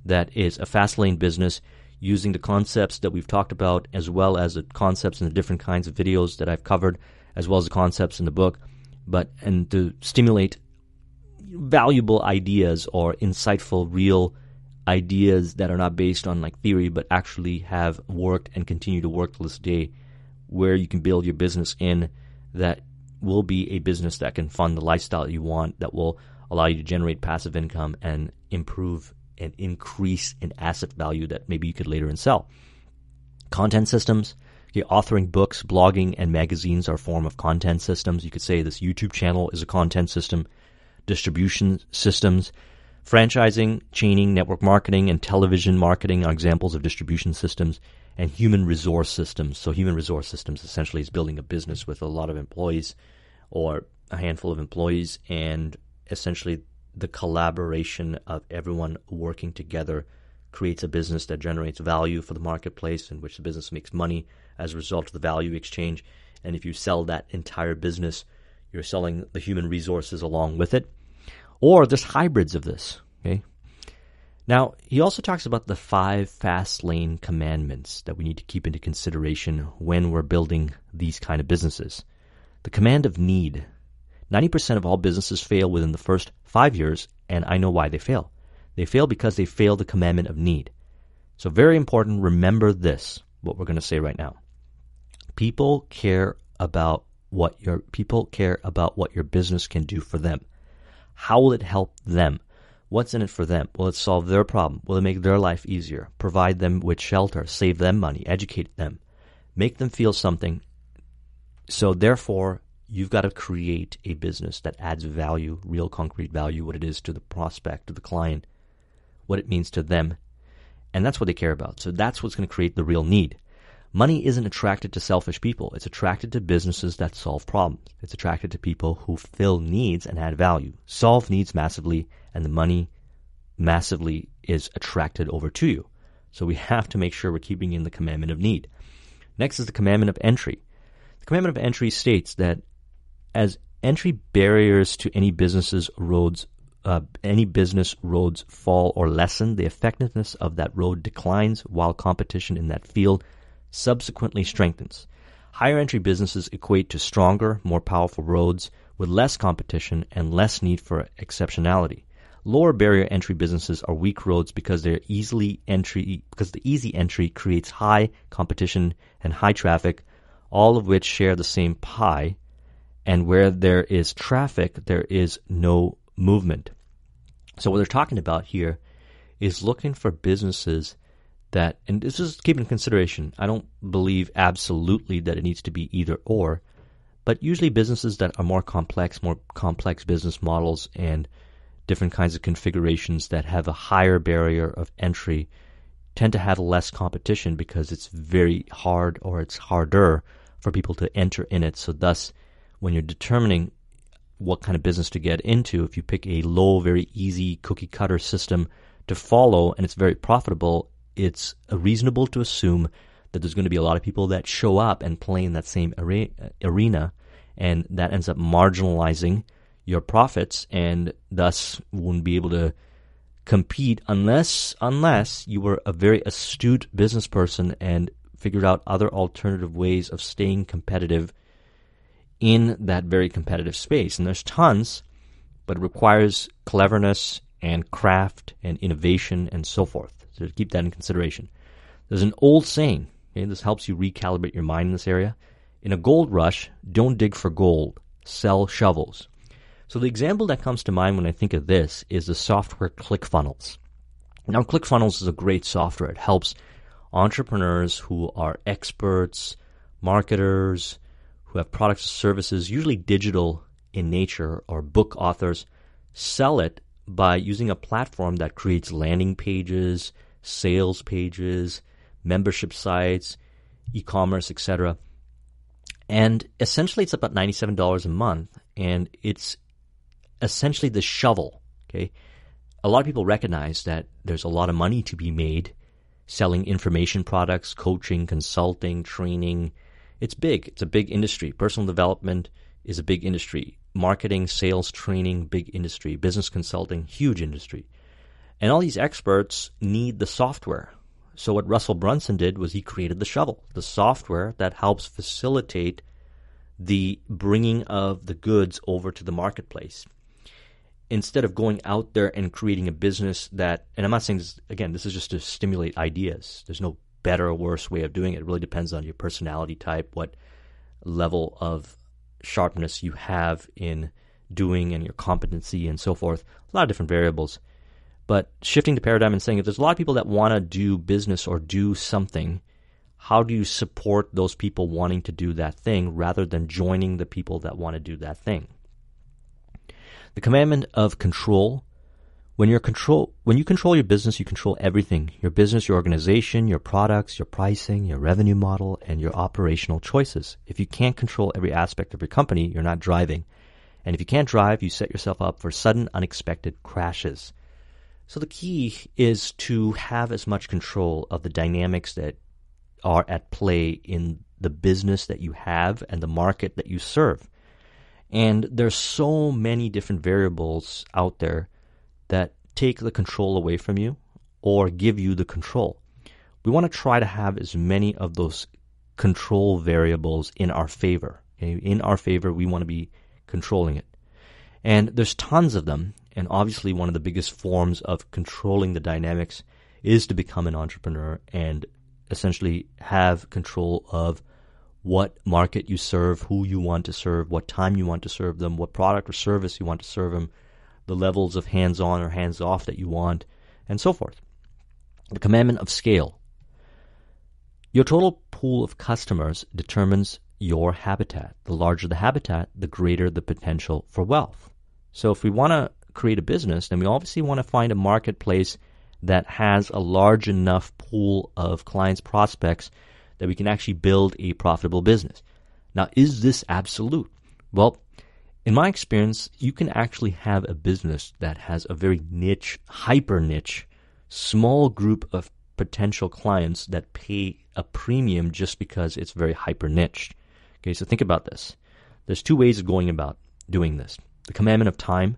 that is a fast lane business using the concepts that we've talked about as well as the concepts in the different kinds of videos that I've covered as well as the concepts in the book but and to stimulate valuable ideas or insightful real ideas that are not based on like theory but actually have worked and continue to work to this day where you can build your business in that will be a business that can fund the lifestyle you want that will allow you to generate passive income and improve and increase in asset value that maybe you could later and sell. Content systems Okay, authoring books, blogging, and magazines are a form of content systems. You could say this YouTube channel is a content system. Distribution systems, franchising, chaining, network marketing, and television marketing are examples of distribution systems. And human resource systems. So, human resource systems essentially is building a business with a lot of employees or a handful of employees, and essentially the collaboration of everyone working together creates a business that generates value for the marketplace in which the business makes money as a result of the value exchange. And if you sell that entire business, you're selling the human resources along with it. Or there's hybrids of this. Okay. Now, he also talks about the five fast lane commandments that we need to keep into consideration when we're building these kind of businesses. The command of need. 90% of all businesses fail within the first five years, and I know why they fail. They fail because they fail the commandment of need. So, very important, remember this, what we're going to say right now. People care about what your people care about what your business can do for them. How will it help them? What's in it for them? Will it solve their problem? Will it make their life easier? Provide them with shelter, save them money, educate them, make them feel something. So therefore, you've got to create a business that adds value, real concrete value, what it is to the prospect, to the client, what it means to them. And that's what they care about. So that's what's going to create the real need. Money isn't attracted to selfish people. It's attracted to businesses that solve problems. It's attracted to people who fill needs and add value. Solve needs massively, and the money massively is attracted over to you. So we have to make sure we're keeping in the commandment of need. Next is the commandment of entry. The commandment of entry states that as entry barriers to any businesses roads uh, any business roads fall or lessen, the effectiveness of that road declines while competition in that field subsequently strengthens. Higher entry businesses equate to stronger, more powerful roads with less competition and less need for exceptionality. Lower barrier entry businesses are weak roads because they're easily entry because the easy entry creates high competition and high traffic, all of which share the same pie, and where there is traffic, there is no movement. So what they're talking about here is looking for businesses that, and this is keep in consideration. I don't believe absolutely that it needs to be either or, but usually businesses that are more complex, more complex business models and different kinds of configurations that have a higher barrier of entry tend to have less competition because it's very hard or it's harder for people to enter in it. So thus, when you're determining what kind of business to get into. If you pick a low, very easy cookie cutter system to follow and it's very profitable, it's reasonable to assume that there's going to be a lot of people that show up and play in that same uh, arena, and that ends up marginalizing your profits and thus won't be able to compete unless unless you were a very astute business person and figured out other alternative ways of staying competitive in that very competitive space. And there's tons, but it requires cleverness and craft and innovation and so forth. So keep that in consideration. There's an old saying, okay, this helps you recalibrate your mind in this area. In a gold rush, don't dig for gold, sell shovels. So the example that comes to mind when I think of this is the software ClickFunnels. Now, ClickFunnels is a great software. It helps entrepreneurs who are experts, marketers, who have products or services, usually digital in nature, or book authors, sell it by using a platform that creates landing pages, sales pages, membership sites, e-commerce, etc. And essentially it's about $97 a month and it's essentially the shovel, okay? A lot of people recognize that there's a lot of money to be made selling information products, coaching, consulting, training. It's big. It's a big industry. Personal development is a big industry. Marketing, sales, training, big industry. Business consulting, huge industry. And all these experts need the software. So what Russell Brunson did was he created the shovel, the software that helps facilitate the bringing of the goods over to the marketplace. Instead of going out there and creating a business that, and I'm not saying this, again, this is just to stimulate ideas. There's no better or worse way of doing it. It really depends on your personality type, what level of sharpness you have in doing and your competency and so forth. A lot of different variables. But shifting the paradigm and saying if there's a lot of people that want to do business or do something, how do you support those people wanting to do that thing rather than joining the people that want to do that thing? The commandment of control. When you control when you control your business, you control everything. Your business, your organization, your products, your pricing, your revenue model, and your operational choices. If you can't control every aspect of your company, you're not driving. And if you can't drive, you set yourself up for sudden unexpected crashes. So the key is to have as much control of the dynamics that are at play in the business that you have and the market that you serve. And there's so many different variables out there that take the control away from you or give you the control. We want to try to have as many of those control variables in our favor. In our favor, we want to be controlling it. And there's tons of them. And obviously, one of the biggest forms of controlling the dynamics is to become an entrepreneur and essentially have control of what market you serve, who you want to serve, what time you want to serve them, what product or service you want to serve them, the levels of hands on or hands off that you want, and so forth. The commandment of scale. Your total pool of customers determines your habitat. The larger the habitat, the greater the potential for wealth. So if we want to create a business, then we obviously want to find a marketplace that has a large enough pool of clients, prospects, that we can actually build a profitable business. Now, is this absolute? Well, in my experience, you can actually have a business that has a very niche, hyper niche, small group of potential clients that pay a premium just because it's very hyper niche. Okay, so think about this. There's two ways of going about doing this the commandment of time.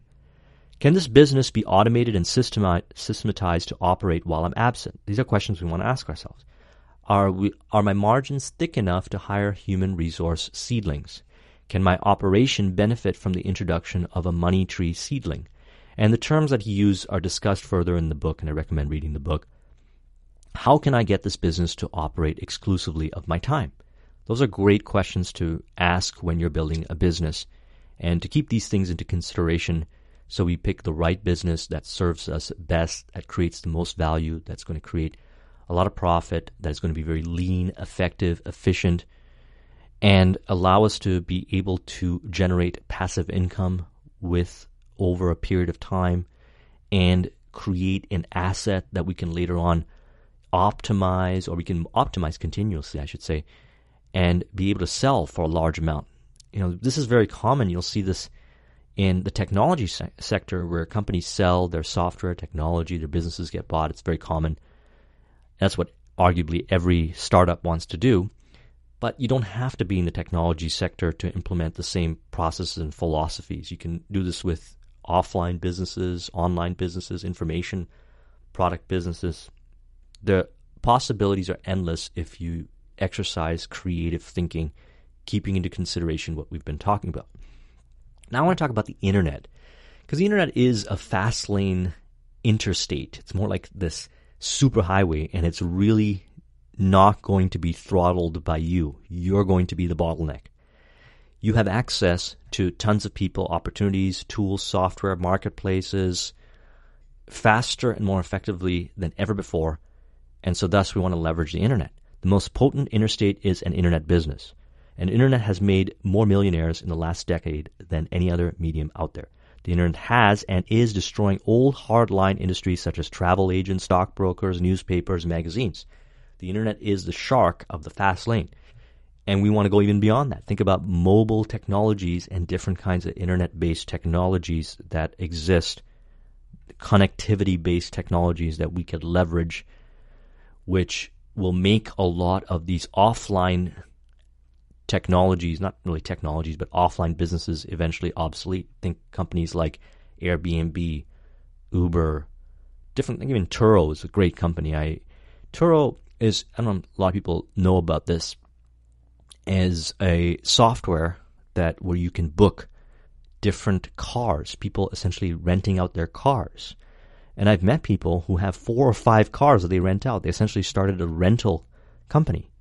Can this business be automated and systematized to operate while I'm absent? These are questions we want to ask ourselves. Are, we, are my margins thick enough to hire human resource seedlings? Can my operation benefit from the introduction of a money tree seedling? And the terms that he used are discussed further in the book, and I recommend reading the book. How can I get this business to operate exclusively of my time? Those are great questions to ask when you're building a business and to keep these things into consideration so we pick the right business that serves us best, that creates the most value, that's going to create a lot of profit, that is going to be very lean, effective, efficient, and allow us to be able to generate passive income with over a period of time and create an asset that we can later on optimize or we can optimize continuously, I should say, and be able to sell for a large amount you know, this is very common. You'll see this in the technology se- sector where companies sell their software, technology, their businesses get bought. It's very common. That's what arguably every startup wants to do. But you don't have to be in the technology sector to implement the same processes and philosophies. You can do this with offline businesses, online businesses, information product businesses. The possibilities are endless if you exercise creative thinking keeping into consideration what we've been talking about. Now I want to talk about the internet because the internet is a fast lane interstate. It's more like this superhighway and it's really not going to be throttled by you. You're going to be the bottleneck. You have access to tons of people, opportunities, tools, software, marketplaces faster and more effectively than ever before. And so thus we want to leverage the internet. The most potent interstate is an internet business and internet has made more millionaires in the last decade than any other medium out there. The internet has and is destroying old hardline industries such as travel agents, stockbrokers, newspapers, magazines. The internet is the shark of the fast lane. And we want to go even beyond that. Think about mobile technologies and different kinds of internet based technologies that exist, connectivity based technologies that we could leverage, which will make a lot of these offline technologies, not really technologies, but offline businesses eventually obsolete. Think companies like Airbnb, Uber, different, even Turo is a great company. I Turo is, I don't know, a lot of people know about this, as a software that where you can book different cars, people essentially renting out their cars. And I've met people who have four or five cars that they rent out. They essentially started a rental company.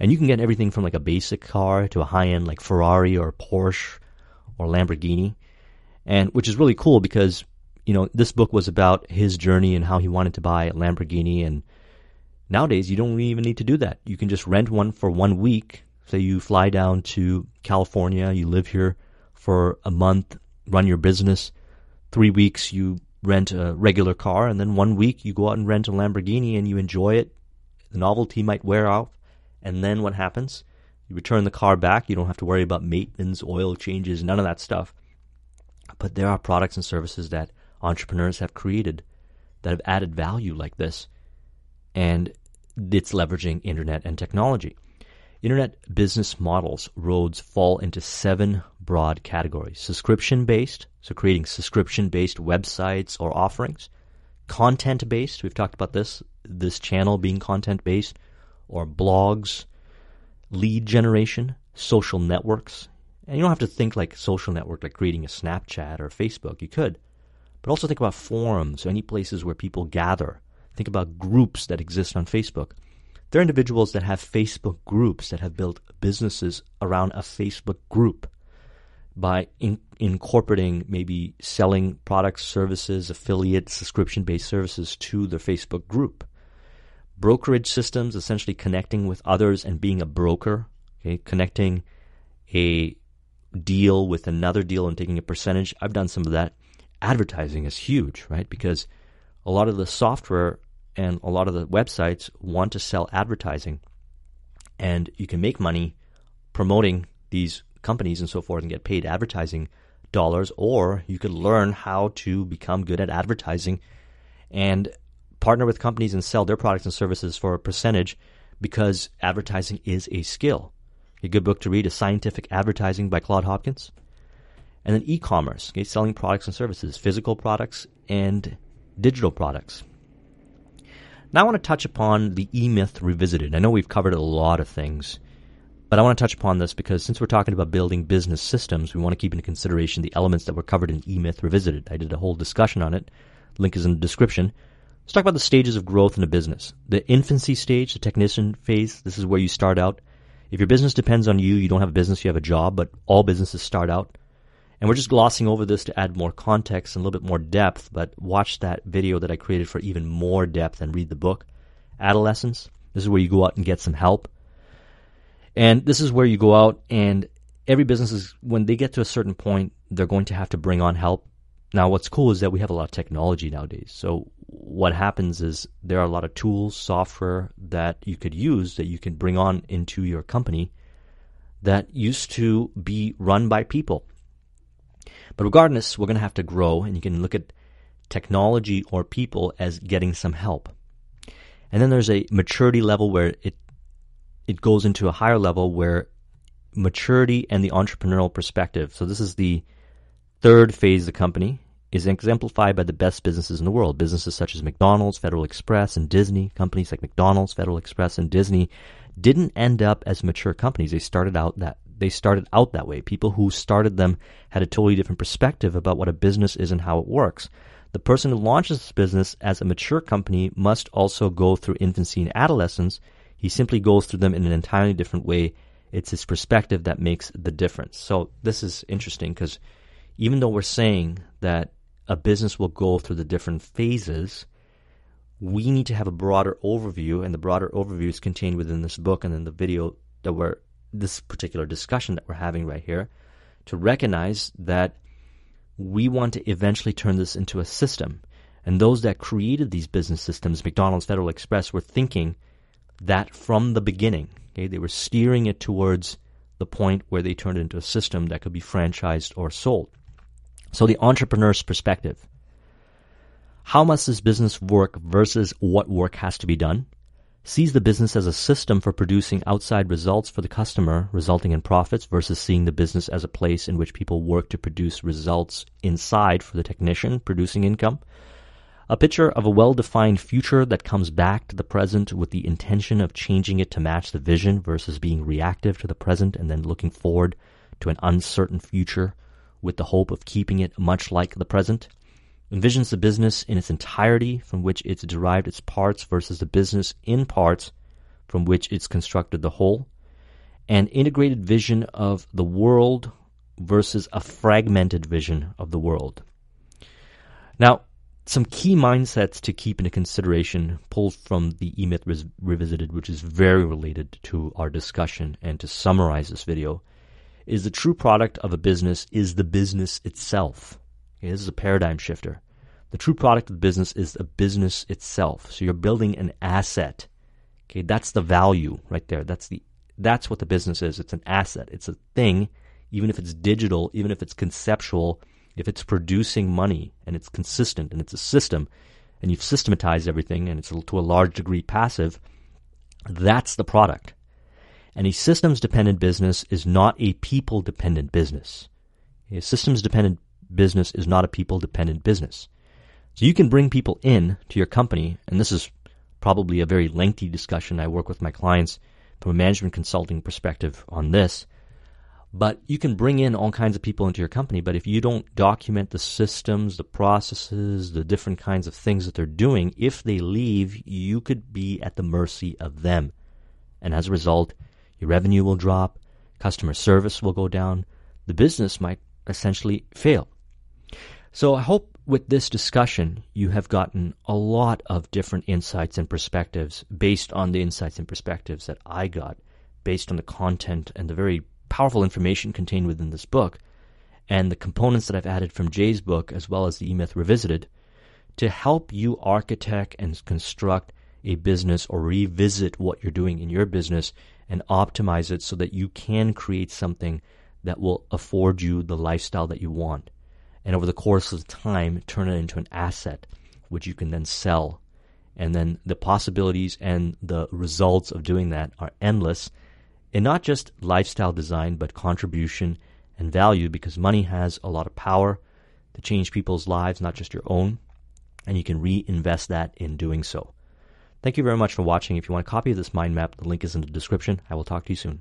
And you can get everything from like a basic car to a high end like Ferrari or Porsche or Lamborghini. And which is really cool because, you know, this book was about his journey and how he wanted to buy a Lamborghini and nowadays you don't even need to do that. You can just rent one for one week Say you fly down to California, you live here for a month, run your business. Three weeks you rent a regular car, and then one week you go out and rent a Lamborghini and you enjoy it. The novelty might wear off, and then what happens? You return the car back. You don't have to worry about maintenance, oil changes, none of that stuff. But there are products and services that entrepreneurs have created that have added value like this, and it's leveraging internet and technology. Internet business models roads fall into seven broad categories subscription based, so creating subscription based websites or offerings, content based, we've talked about this, this channel being content based, or blogs, lead generation, social networks. And you don't have to think like social network, like creating a Snapchat or Facebook. You could. But also think about forums, any places where people gather. Think about groups that exist on Facebook. There are individuals that have Facebook groups that have built businesses around a Facebook group by in, incorporating maybe selling products, services, affiliate, subscription based services to their Facebook group. Brokerage systems, essentially connecting with others and being a broker, okay, connecting a deal with another deal and taking a percentage. I've done some of that. Advertising is huge, right? Because a lot of the software and a lot of the websites want to sell advertising. And you can make money promoting these companies and so forth and get paid advertising dollars, or you could learn how to become good at advertising and partner with companies and sell their products and services for a percentage because advertising is a skill. A good book to read is Scientific Advertising by Claude Hopkins. And then e commerce, okay, selling products and services, physical products and digital products. Now I want to touch upon the E Myth Revisited. I know we've covered a lot of things, but I want to touch upon this because since we're talking about building business systems, we want to keep into consideration the elements that were covered in E Myth Revisited. I did a whole discussion on it. Link is in the description. Let's talk about the stages of growth in a business. The infancy stage, the technician phase, this is where you start out. If your business depends on you, you don't have a business, you have a job, but all businesses start out. And we're just glossing over this to add more context and a little bit more depth, but watch that video that I created for even more depth and read the book. Adolescence. This is where you go out and get some help. And this is where you go out and every business is, when they get to a certain point, they're going to have to bring on help. Now, what's cool is that we have a lot of technology nowadays. So what happens is there are a lot of tools, software that you could use that you can bring on into your company that used to be run by people. But regardless, we're going to have to grow, and you can look at technology or people as getting some help. And then there's a maturity level where it it goes into a higher level where maturity and the entrepreneurial perspective. So this is the third phase of the company is exemplified by the best businesses in the world. Businesses such as McDonald's, Federal Express, and Disney. Companies like McDonald's, Federal Express, and Disney didn't end up as mature companies. They started out that they started out that way. People who started them had a totally different perspective about what a business is and how it works. The person who launches this business as a mature company must also go through infancy and adolescence. He simply goes through them in an entirely different way. It's his perspective that makes the difference. So this is interesting because even though we're saying that a business will go through the different phases, we need to have a broader overview, and the broader overview is contained within this book and in the video that we're this particular discussion that we're having right here to recognize that we want to eventually turn this into a system. And those that created these business systems, McDonald's, Federal Express, were thinking that from the beginning. Okay, they were steering it towards the point where they turned it into a system that could be franchised or sold. So the entrepreneur's perspective. How must this business work versus what work has to be done? Sees the business as a system for producing outside results for the customer, resulting in profits, versus seeing the business as a place in which people work to produce results inside for the technician, producing income. A picture of a well-defined future that comes back to the present with the intention of changing it to match the vision versus being reactive to the present and then looking forward to an uncertain future with the hope of keeping it much like the present envisions the business in its entirety from which it's derived its parts versus the business in parts from which it's constructed the whole, an integrated vision of the world versus a fragmented vision of the world. Now, some key mindsets to keep into consideration pulled from the E-Myth Revisited, which is very related to our discussion, and to summarize this video, is the true product of a business is the business itself. Okay, this is a paradigm shifter. The true product of the business is the business itself. So you're building an asset. Okay, that's the value right there. That's the that's what the business is. It's an asset. It's a thing, even if it's digital, even if it's conceptual, if it's producing money and it's consistent and it's a system and you've systematized everything and it's to a large degree passive, that's the product. And a systems dependent business is not a people dependent business. A systems dependent business is not a people dependent business. So you can bring people in to your company, and this is probably a very lengthy discussion. I work with my clients from a management consulting perspective on this. But you can bring in all kinds of people into your company, but if you don't document the systems, the processes, the different kinds of things that they're doing, if they leave, you could be at the mercy of them. And as a result, your revenue will drop, customer service will go down, the business might essentially fail. So I hope with this discussion, you have gotten a lot of different insights and perspectives based on the insights and perspectives that I got, based on the content and the very powerful information contained within this book, and the components that I've added from Jay's book, as well as the E-Myth Revisited, to help you architect and construct a business or revisit what you're doing in your business and optimize it so that you can create something that will afford you the lifestyle that you want. And over the course of time turn it into an asset which you can then sell. And then the possibilities and the results of doing that are endless in not just lifestyle design but contribution and value because money has a lot of power to change people's lives not just your own and you can reinvest that in doing so thank you very much for watching. If you want a copy of this mind map the link is in the description. I will talk to you soon